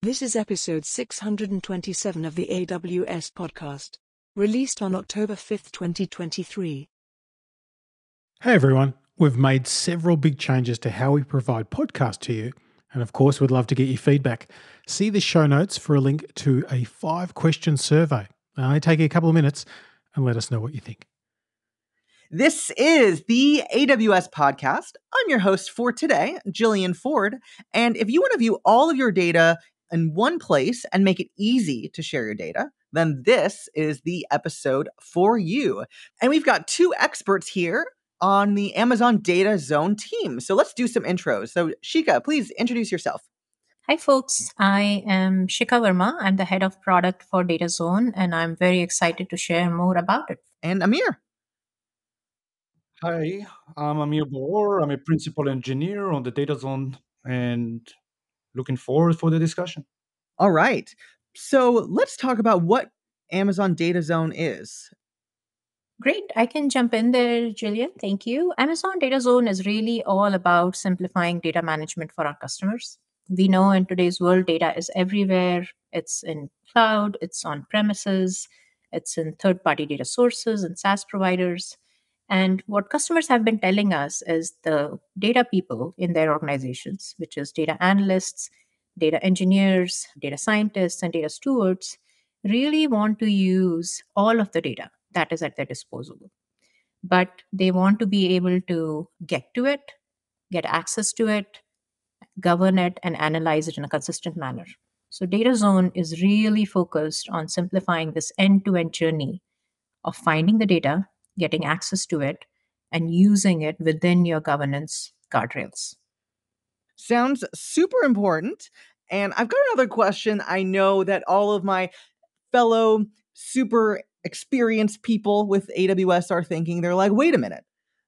This is episode 627 of the AWS podcast, released on October 5th, 2023. Hey everyone, we've made several big changes to how we provide podcasts to you, and of course, we'd love to get your feedback. See the show notes for a link to a five question survey. I take a couple of minutes and let us know what you think. This is the AWS podcast. I'm your host for today, Jillian Ford. And if you want to view all of your data in one place and make it easy to share your data, then this is the episode for you. And we've got two experts here on the Amazon Data Zone team. So let's do some intros. So, Shikha, please introduce yourself. Hi, folks. I am Shikha Verma. I'm the head of product for Data Zone, and I'm very excited to share more about it. And Amir. Hi, I'm Amir Bar-Or. I'm a principal engineer on the Data Zone and looking forward for the discussion. All right. So let's talk about what Amazon Data Zone is. Great. I can jump in there, Jillian. Thank you. Amazon Data Zone is really all about simplifying data management for our customers. We know in today's world, data is everywhere. It's in cloud, it's on premises, it's in third party data sources and SaaS providers. And what customers have been telling us is the data people in their organizations, which is data analysts, data engineers, data scientists, and data stewards, really want to use all of the data that is at their disposal. But they want to be able to get to it, get access to it, govern it, and analyze it in a consistent manner. So, Data Zone is really focused on simplifying this end to end journey of finding the data, getting access to it, and using it within your governance guardrails. Sounds super important. And I've got another question. I know that all of my fellow super experienced people with AWS are thinking. They're like, wait a minute,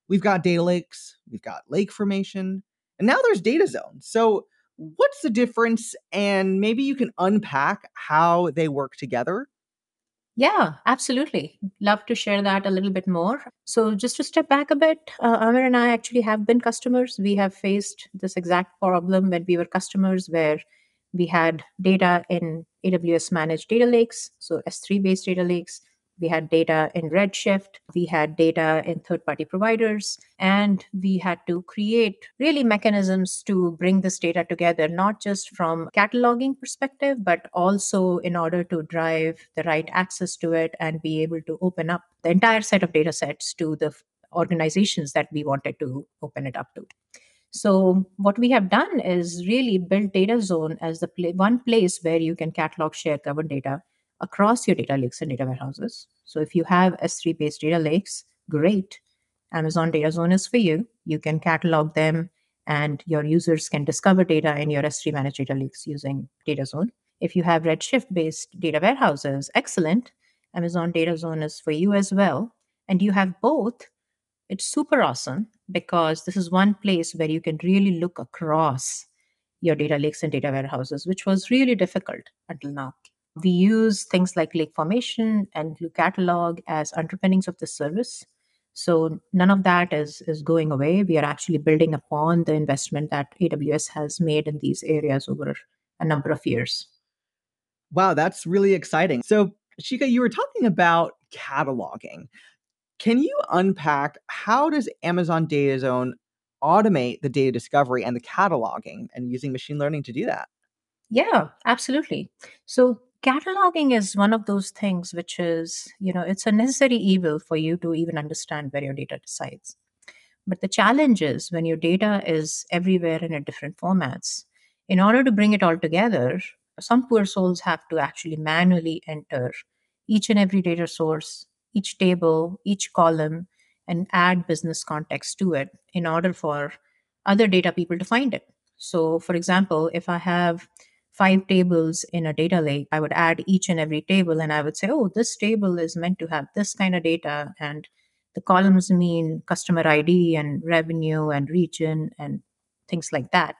we've got data lakes, we've got lake formation, and now there's data zones. So, what's the difference? And maybe you can unpack how they work together. Yeah, absolutely. Love to share that a little bit more. So, just to step back a bit, uh, Amir and I actually have been customers. We have faced this exact problem when we were customers, where we had data in AWS managed data lakes, so S3 based data lakes. We had data in Redshift, we had data in third party providers, and we had to create really mechanisms to bring this data together, not just from cataloging perspective, but also in order to drive the right access to it and be able to open up the entire set of data sets to the organizations that we wanted to open it up to. So what we have done is really build Data Zone as the pl- one place where you can catalog, share, govern data across your data lakes and data warehouses. So if you have S3 based data lakes, great. Amazon Data Zone is for you. You can catalog them and your users can discover data in your S3 managed data lakes using Data Zone. If you have Redshift based data warehouses, excellent. Amazon Data Zone is for you as well. And you have both. It's super awesome because this is one place where you can really look across your data lakes and data warehouses, which was really difficult until now. We use things like lake formation and Glue Catalog as underpinnings of the service. So none of that is, is going away. We are actually building upon the investment that AWS has made in these areas over a number of years. Wow, that's really exciting. So, Shikha, you were talking about cataloging. Can you unpack how does Amazon Data Zone automate the data discovery and the cataloging and using machine learning to do that? Yeah, absolutely. So cataloging is one of those things which is, you know, it's a necessary evil for you to even understand where your data resides. But the challenge is when your data is everywhere in a different formats, in order to bring it all together, some poor souls have to actually manually enter each and every data source, each table, each column, and add business context to it in order for other data people to find it. So, for example, if I have five tables in a data lake, I would add each and every table and I would say, oh, this table is meant to have this kind of data. And the columns mean customer ID and revenue and region and things like that.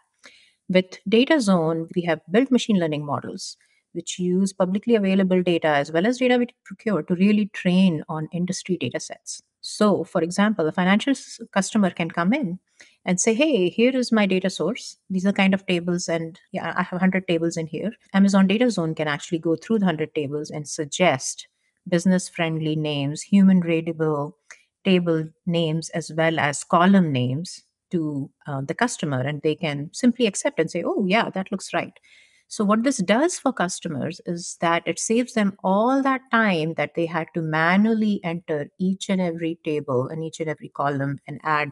With Data Zone, we have built machine learning models which use publicly available data as well as data we procure to really train on industry data sets. So, for example, a financial customer can come in and say, hey, here is my data source. These are kind of tables, and yeah, I have 100 tables in here. Amazon Data Zone can actually go through the 100 tables and suggest business friendly names, human readable table names, as well as column names to uh, the customer, and they can simply accept and say, oh, yeah, that looks right. So, what this does for customers is that it saves them all that time that they had to manually enter each and every table and each and every column and add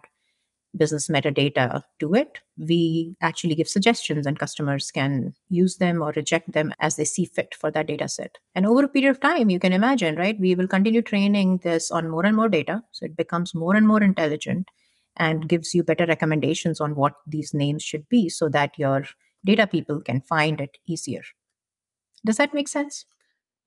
business metadata to it. We actually give suggestions, and customers can use them or reject them as they see fit for that data set. And over a period of time, you can imagine, right? We will continue training this on more and more data. So it becomes more and more intelligent and gives you better recommendations on what these names should be so that your data people can find it easier. Does that make sense?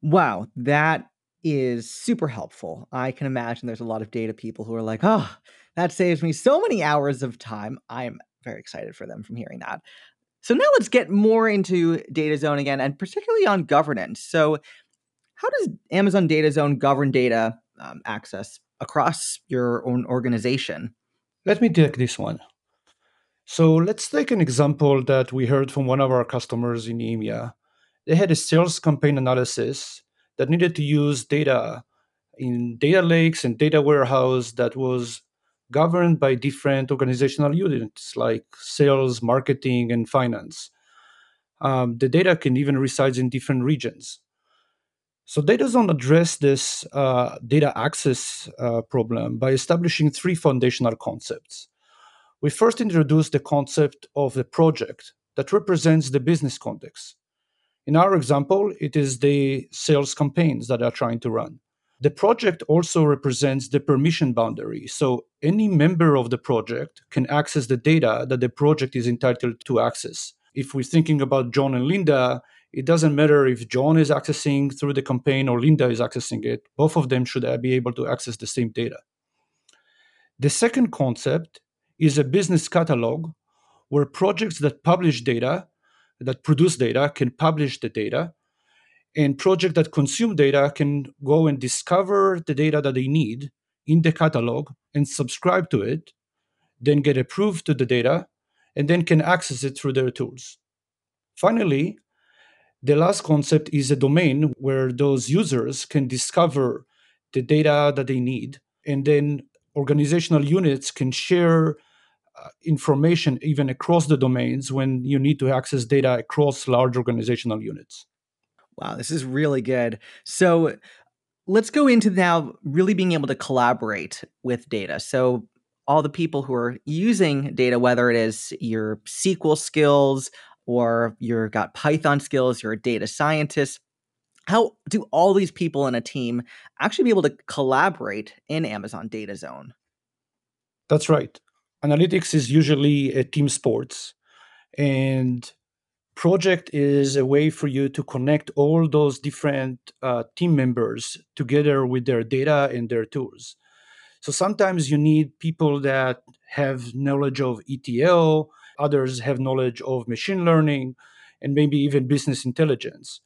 Wow, that is super helpful. I can imagine there's a lot of data people who are like, oh, that saves me so many hours of time. I am very excited for them from hearing that. So now let's get more into data zone again, and particularly on governance. So, how does Amazon Data Zone govern data um, access across your own organization? Let me take this one. So let's take an example that we heard from one of our customers in EMEA. They had a sales campaign analysis that needed to use data in data lakes and data warehouse that was governed by different organizational units like sales, marketing, and finance. Um, the data can even reside in different regions. So data zone address this uh, data access uh, problem by establishing three foundational concepts. We first introduced the concept of the project that represents the business context. In our example, it is the sales campaigns that are trying to run. The project also represents the permission boundary. So any member of the project can access the data that the project is entitled to access. If we're thinking about John and Linda, it doesn't matter if John is accessing through the campaign or Linda is accessing it. Both of them should be able to access the same data. The second concept is a business catalog where projects that publish data, that produce data, can publish the data and projects that consume data can go and discover the data that they need in the catalog and subscribe to it then get approved to the data and then can access it through their tools. Finally the last concept is a domain where those users can discover the data that they need and then organizational units can share uh, information even across the domains when you need to access data across large organizational units Wow, this is really good. So let's go into now really being able to collaborate with data. So all the people who are using data, whether it is your SQL skills or you've got Python skills, you're a data scientist, how do all these people in a team actually be able to collaborate in Amazon Data Zone? That's right. Analytics is usually a team sports. And project is a way for you to connect all those different uh, team members together with their data and their tools. So sometimes you need people that have knowledge of etl others have knowledge of machine learning and maybe even business intelligence.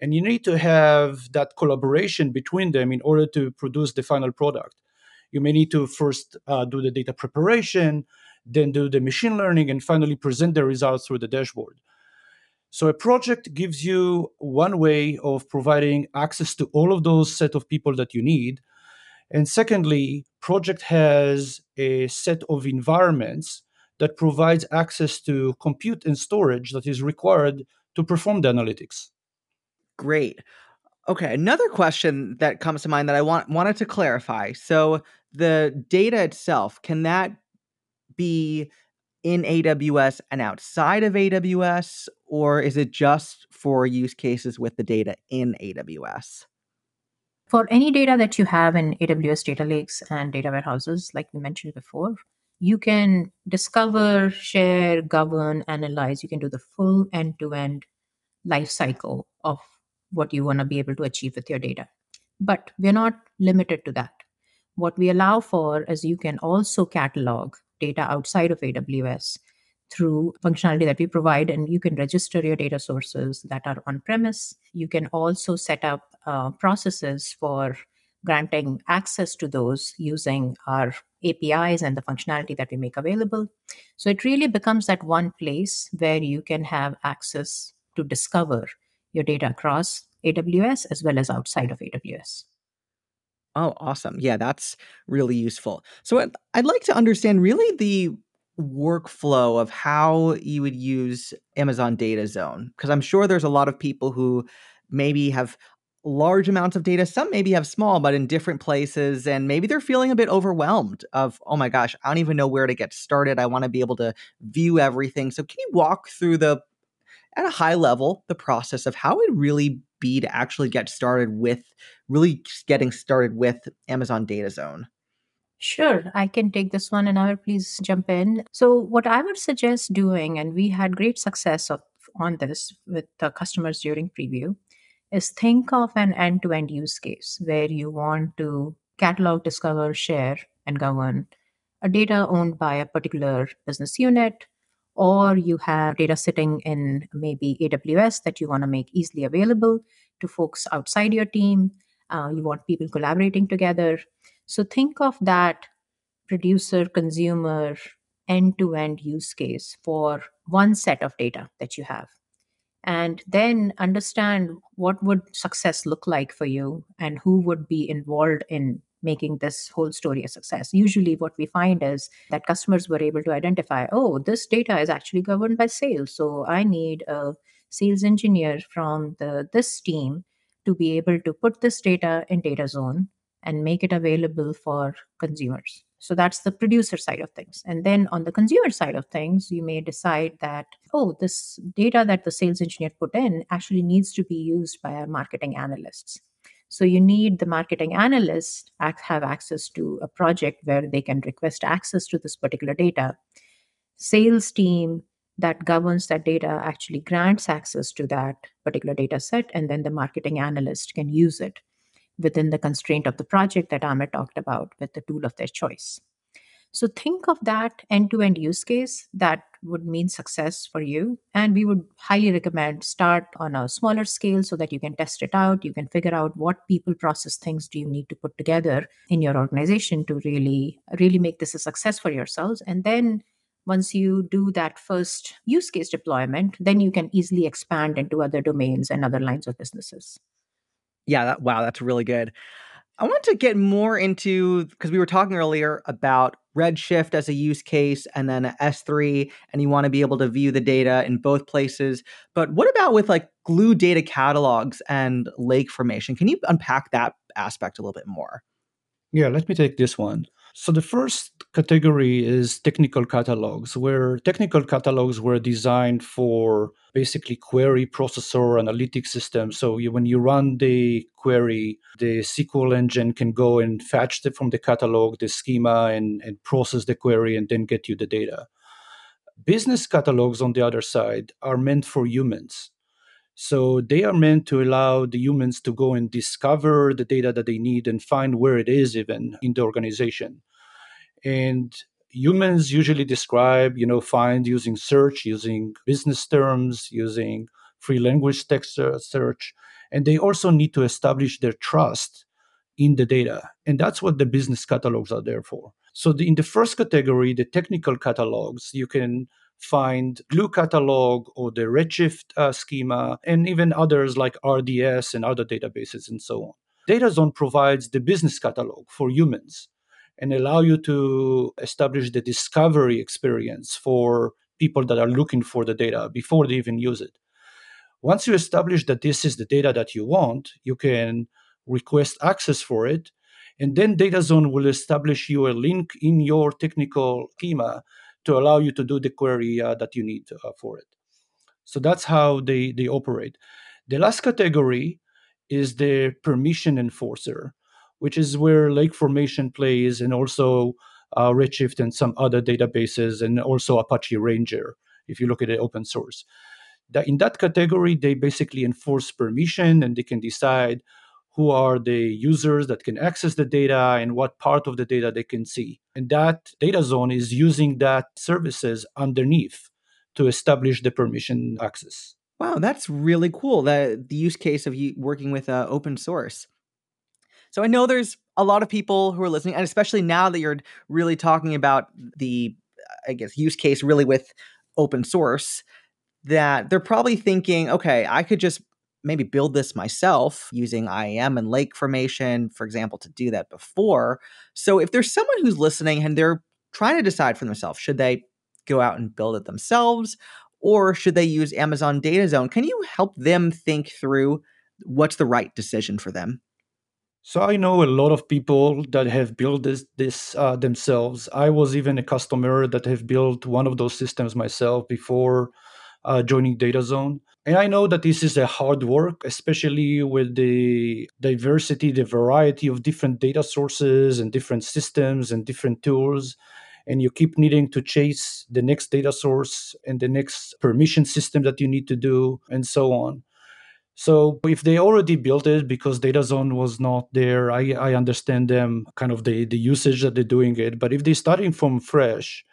And you need to have that collaboration between them in order to produce the final product. You may need to first uh, do the data preparation then do the machine learning and finally present the results through the dashboard so a project gives you one way of providing access to all of those set of people that you need. And secondly, project has a set of environments that provides access to compute and storage that is required to perform the analytics. Great. Okay, another question that comes to mind that I want wanted to clarify. So the data itself, can that be in AWS and outside of AWS, or is it just for use cases with the data in AWS? For any data that you have in AWS data lakes and data warehouses, like we mentioned before, you can discover, share, govern, analyze. You can do the full end to end life cycle of what you want to be able to achieve with your data. But we're not limited to that. What we allow for is you can also catalog data outside of AWS through functionality that we provide. And you can register your data sources that are on premise. You can also set up uh, processes for granting access to those using our APIs and the functionality that we make available. So it really becomes that one place where you can have access to discover your data across AWS as well as outside of AWS. Oh, awesome. Yeah, that's really useful. So I'd like to understand really the workflow of how you would use Amazon Data Zone because I'm sure there's a lot of people who maybe have large amounts of data some maybe have small but in different places and maybe they're feeling a bit overwhelmed of oh my gosh i don't even know where to get started i want to be able to view everything so can you walk through the at a high level the process of how it really be to actually get started with really getting started with amazon data zone Sure, I can take this one and I will please jump in. So, what I would suggest doing, and we had great success of, on this with the customers during preview, is think of an end to end use case where you want to catalog, discover, share, and govern a data owned by a particular business unit, or you have data sitting in maybe AWS that you want to make easily available to folks outside your team. Uh, you want people collaborating together. So think of that producer consumer end to end use case for one set of data that you have and then understand what would success look like for you and who would be involved in making this whole story a success usually what we find is that customers were able to identify oh this data is actually governed by sales so i need a sales engineer from the this team to be able to put this data in data zone and make it available for consumers so that's the producer side of things. And then on the consumer side of things, you may decide that, oh, this data that the sales engineer put in actually needs to be used by our marketing analysts. So you need the marketing analyst have access to a project where they can request access to this particular data. Sales team that governs that data actually grants access to that particular data set, and then the marketing analyst can use it within the constraint of the project that Amir talked about with the tool of their choice. So think of that end to end use case that would mean success for you. And we would highly recommend start on a smaller scale so that you can test it out. You can figure out what people process things do you need to put together in your organization to really, really make this a success for yourselves. And then once you do that first use case deployment, then you can easily expand into other domains and other lines of businesses. Yeah, that, wow, that's really good. I want to get more into because we were talking earlier about Redshift as a use case and then S3, and you want to be able to view the data in both places. But what about with like glue data catalogs and lake formation? Can you unpack that aspect a little bit more? Yeah, let me take this one. So the first category is technical catalogs, where technical catalogs were designed for basically query processor analytic systems. So you, when you run the query, the SQL engine can go and fetch the, from the catalog the schema and, and process the query and then get you the data. Business catalogs, on the other side, are meant for humans. So they are meant to allow the humans to go and discover the data that they need and find where it is even in the organization. And humans usually describe, you know, find using search, using business terms, using free language text search. And they also need to establish their trust in the data. And that's what the business catalogs are there for. So the, in the first category, the technical catalogs, you can find Glue catalog or the Redshift uh, schema, and even others like RDS and other databases and so on. DataZone provides the business catalog for humans and allow you to establish the discovery experience for people that are looking for the data before they even use it. Once you establish that this is the data that you want, you can request access for it. And then DataZone will establish you a link in your technical schema to allow you to do the query uh, that you need uh, for it. So that's how they, they operate. The last category is the permission enforcer, which is where Lake Formation plays and also uh, Redshift and some other databases and also Apache Ranger, if you look at the open source. That in that category, they basically enforce permission and they can decide who are the users that can access the data and what part of the data they can see. And that data zone is using that services underneath to establish the permission access. Wow, that's really cool. That the use case of working with uh, open source. So I know there's a lot of people who are listening, and especially now that you're really talking about the, I guess, use case really with open source, that they're probably thinking, okay, I could just maybe build this myself using IAM and lake formation, for example, to do that before. So if there's someone who's listening and they're trying to decide for themselves, should they go out and build it themselves or should they use Amazon Data Zone? Can you help them think through what's the right decision for them? So I know a lot of people that have built this, this uh, themselves. I was even a customer that have built one of those systems myself before uh, joining DataZone. And I know that this is a hard work, especially with the diversity, the variety of different data sources and different systems and different tools. And you keep needing to chase the next data source and the next permission system that you need to do, and so on. So if they already built it because DataZone was not there, I, I understand them kind of the, the usage that they're doing it. But if they're starting from fresh,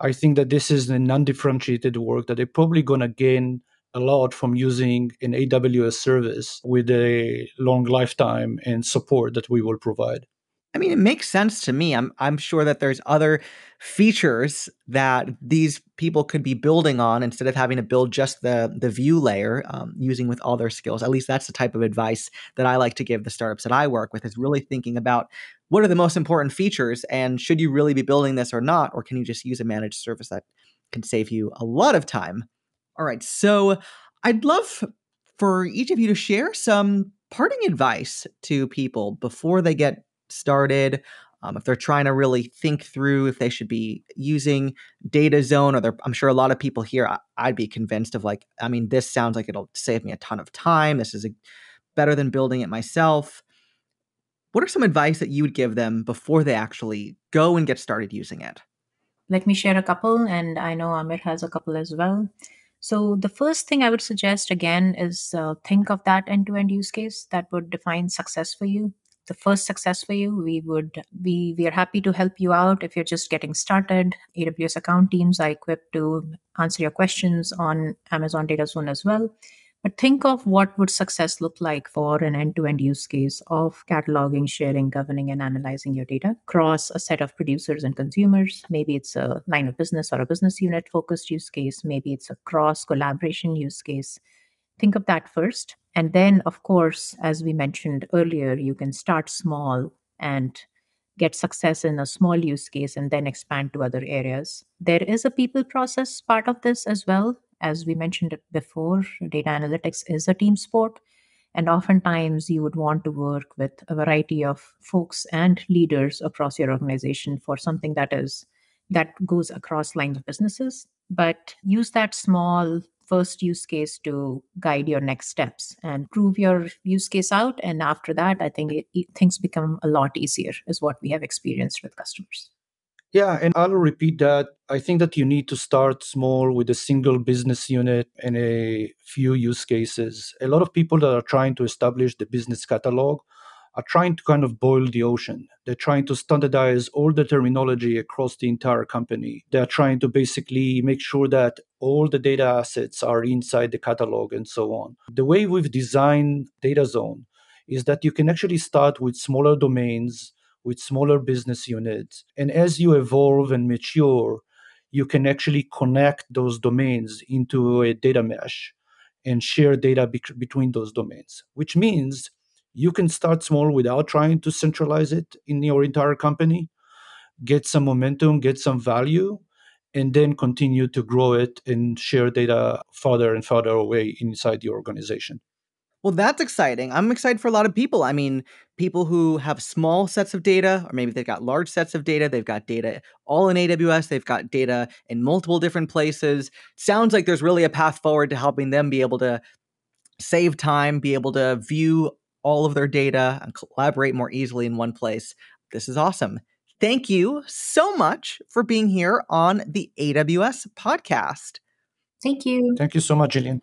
I think that this is a non-differentiated work that they're probably going to gain a lot from using an AWS service with a long lifetime and support that we will provide. I mean, it makes sense to me. I'm I'm sure that there's other features that these people could be building on instead of having to build just the the view layer um, using with all their skills. At least that's the type of advice that I like to give the startups that I work with is really thinking about what are the most important features and should you really be building this or not, or can you just use a managed service that can save you a lot of time? All right, so I'd love for each of you to share some parting advice to people before they get started. Um, if they're trying to really think through if they should be using data zone or i'm sure a lot of people here I, would be convinced of like i mean this sounds like it'll save me a ton of time this is a, better than building it myself what are some advice that you would give them before they actually go and get started using it let me share a couple and i know amir has a couple as well so the first thing i would suggest again is uh, think of that end-to-end use case that would define success for you. The first success for you we would we we are happy to help you out if you're just getting started. Aws account teams are equipped to answer your questions on amazon data zone as well but think of what would success look like for an end-to-end use case of cataloging sharing governing and analyzing your data across a set of producers and consumers maybe it's a line of business or a business unit focused use case maybe it's a cross collaboration use case think of that first and then, of course, as we mentioned earlier, you can start small and get success in a small use case and then expand to other areas. There is a people process part of this as well. As we mentioned before, data analytics is a team sport. And oftentimes, you would want to work with a variety of folks and leaders across your organization for something that is that goes across lines of businesses. But use that small first use case to guide your next steps and prove your use case out. And after that, I think it, it, things become a lot easier, is what we have experienced with customers. Yeah, and I'll repeat that. I think that you need to start small with a single business unit and a few use cases. A lot of people that are trying to establish the business catalog are trying to kind of boil the ocean. They're trying to standardize all the terminology across the entire company. They're trying to basically make sure that all the data assets are inside the catalog and so on. The way we've designed Data Zone is that you can actually start with smaller domains, with smaller business units. And as you evolve and mature, you can actually connect those domains into a data mesh and share data be- between those domains, which means you can start small without trying to centralize it in your entire company, get some momentum, get some value, and then continue to grow it and share data farther and farther away inside the organization. Well, that's exciting. I'm excited for a lot of people. I mean, people who have small sets of data, or maybe they've got large sets of data. They've got data all in AWS. They've got data in multiple different places. Sounds like there's really a path forward to helping them be able to save time, be able to view all of their data and collaborate more easily in one place. This is awesome. Thank you so much for being here on the AWS podcast. Thank you. Thank you so much, Jillian.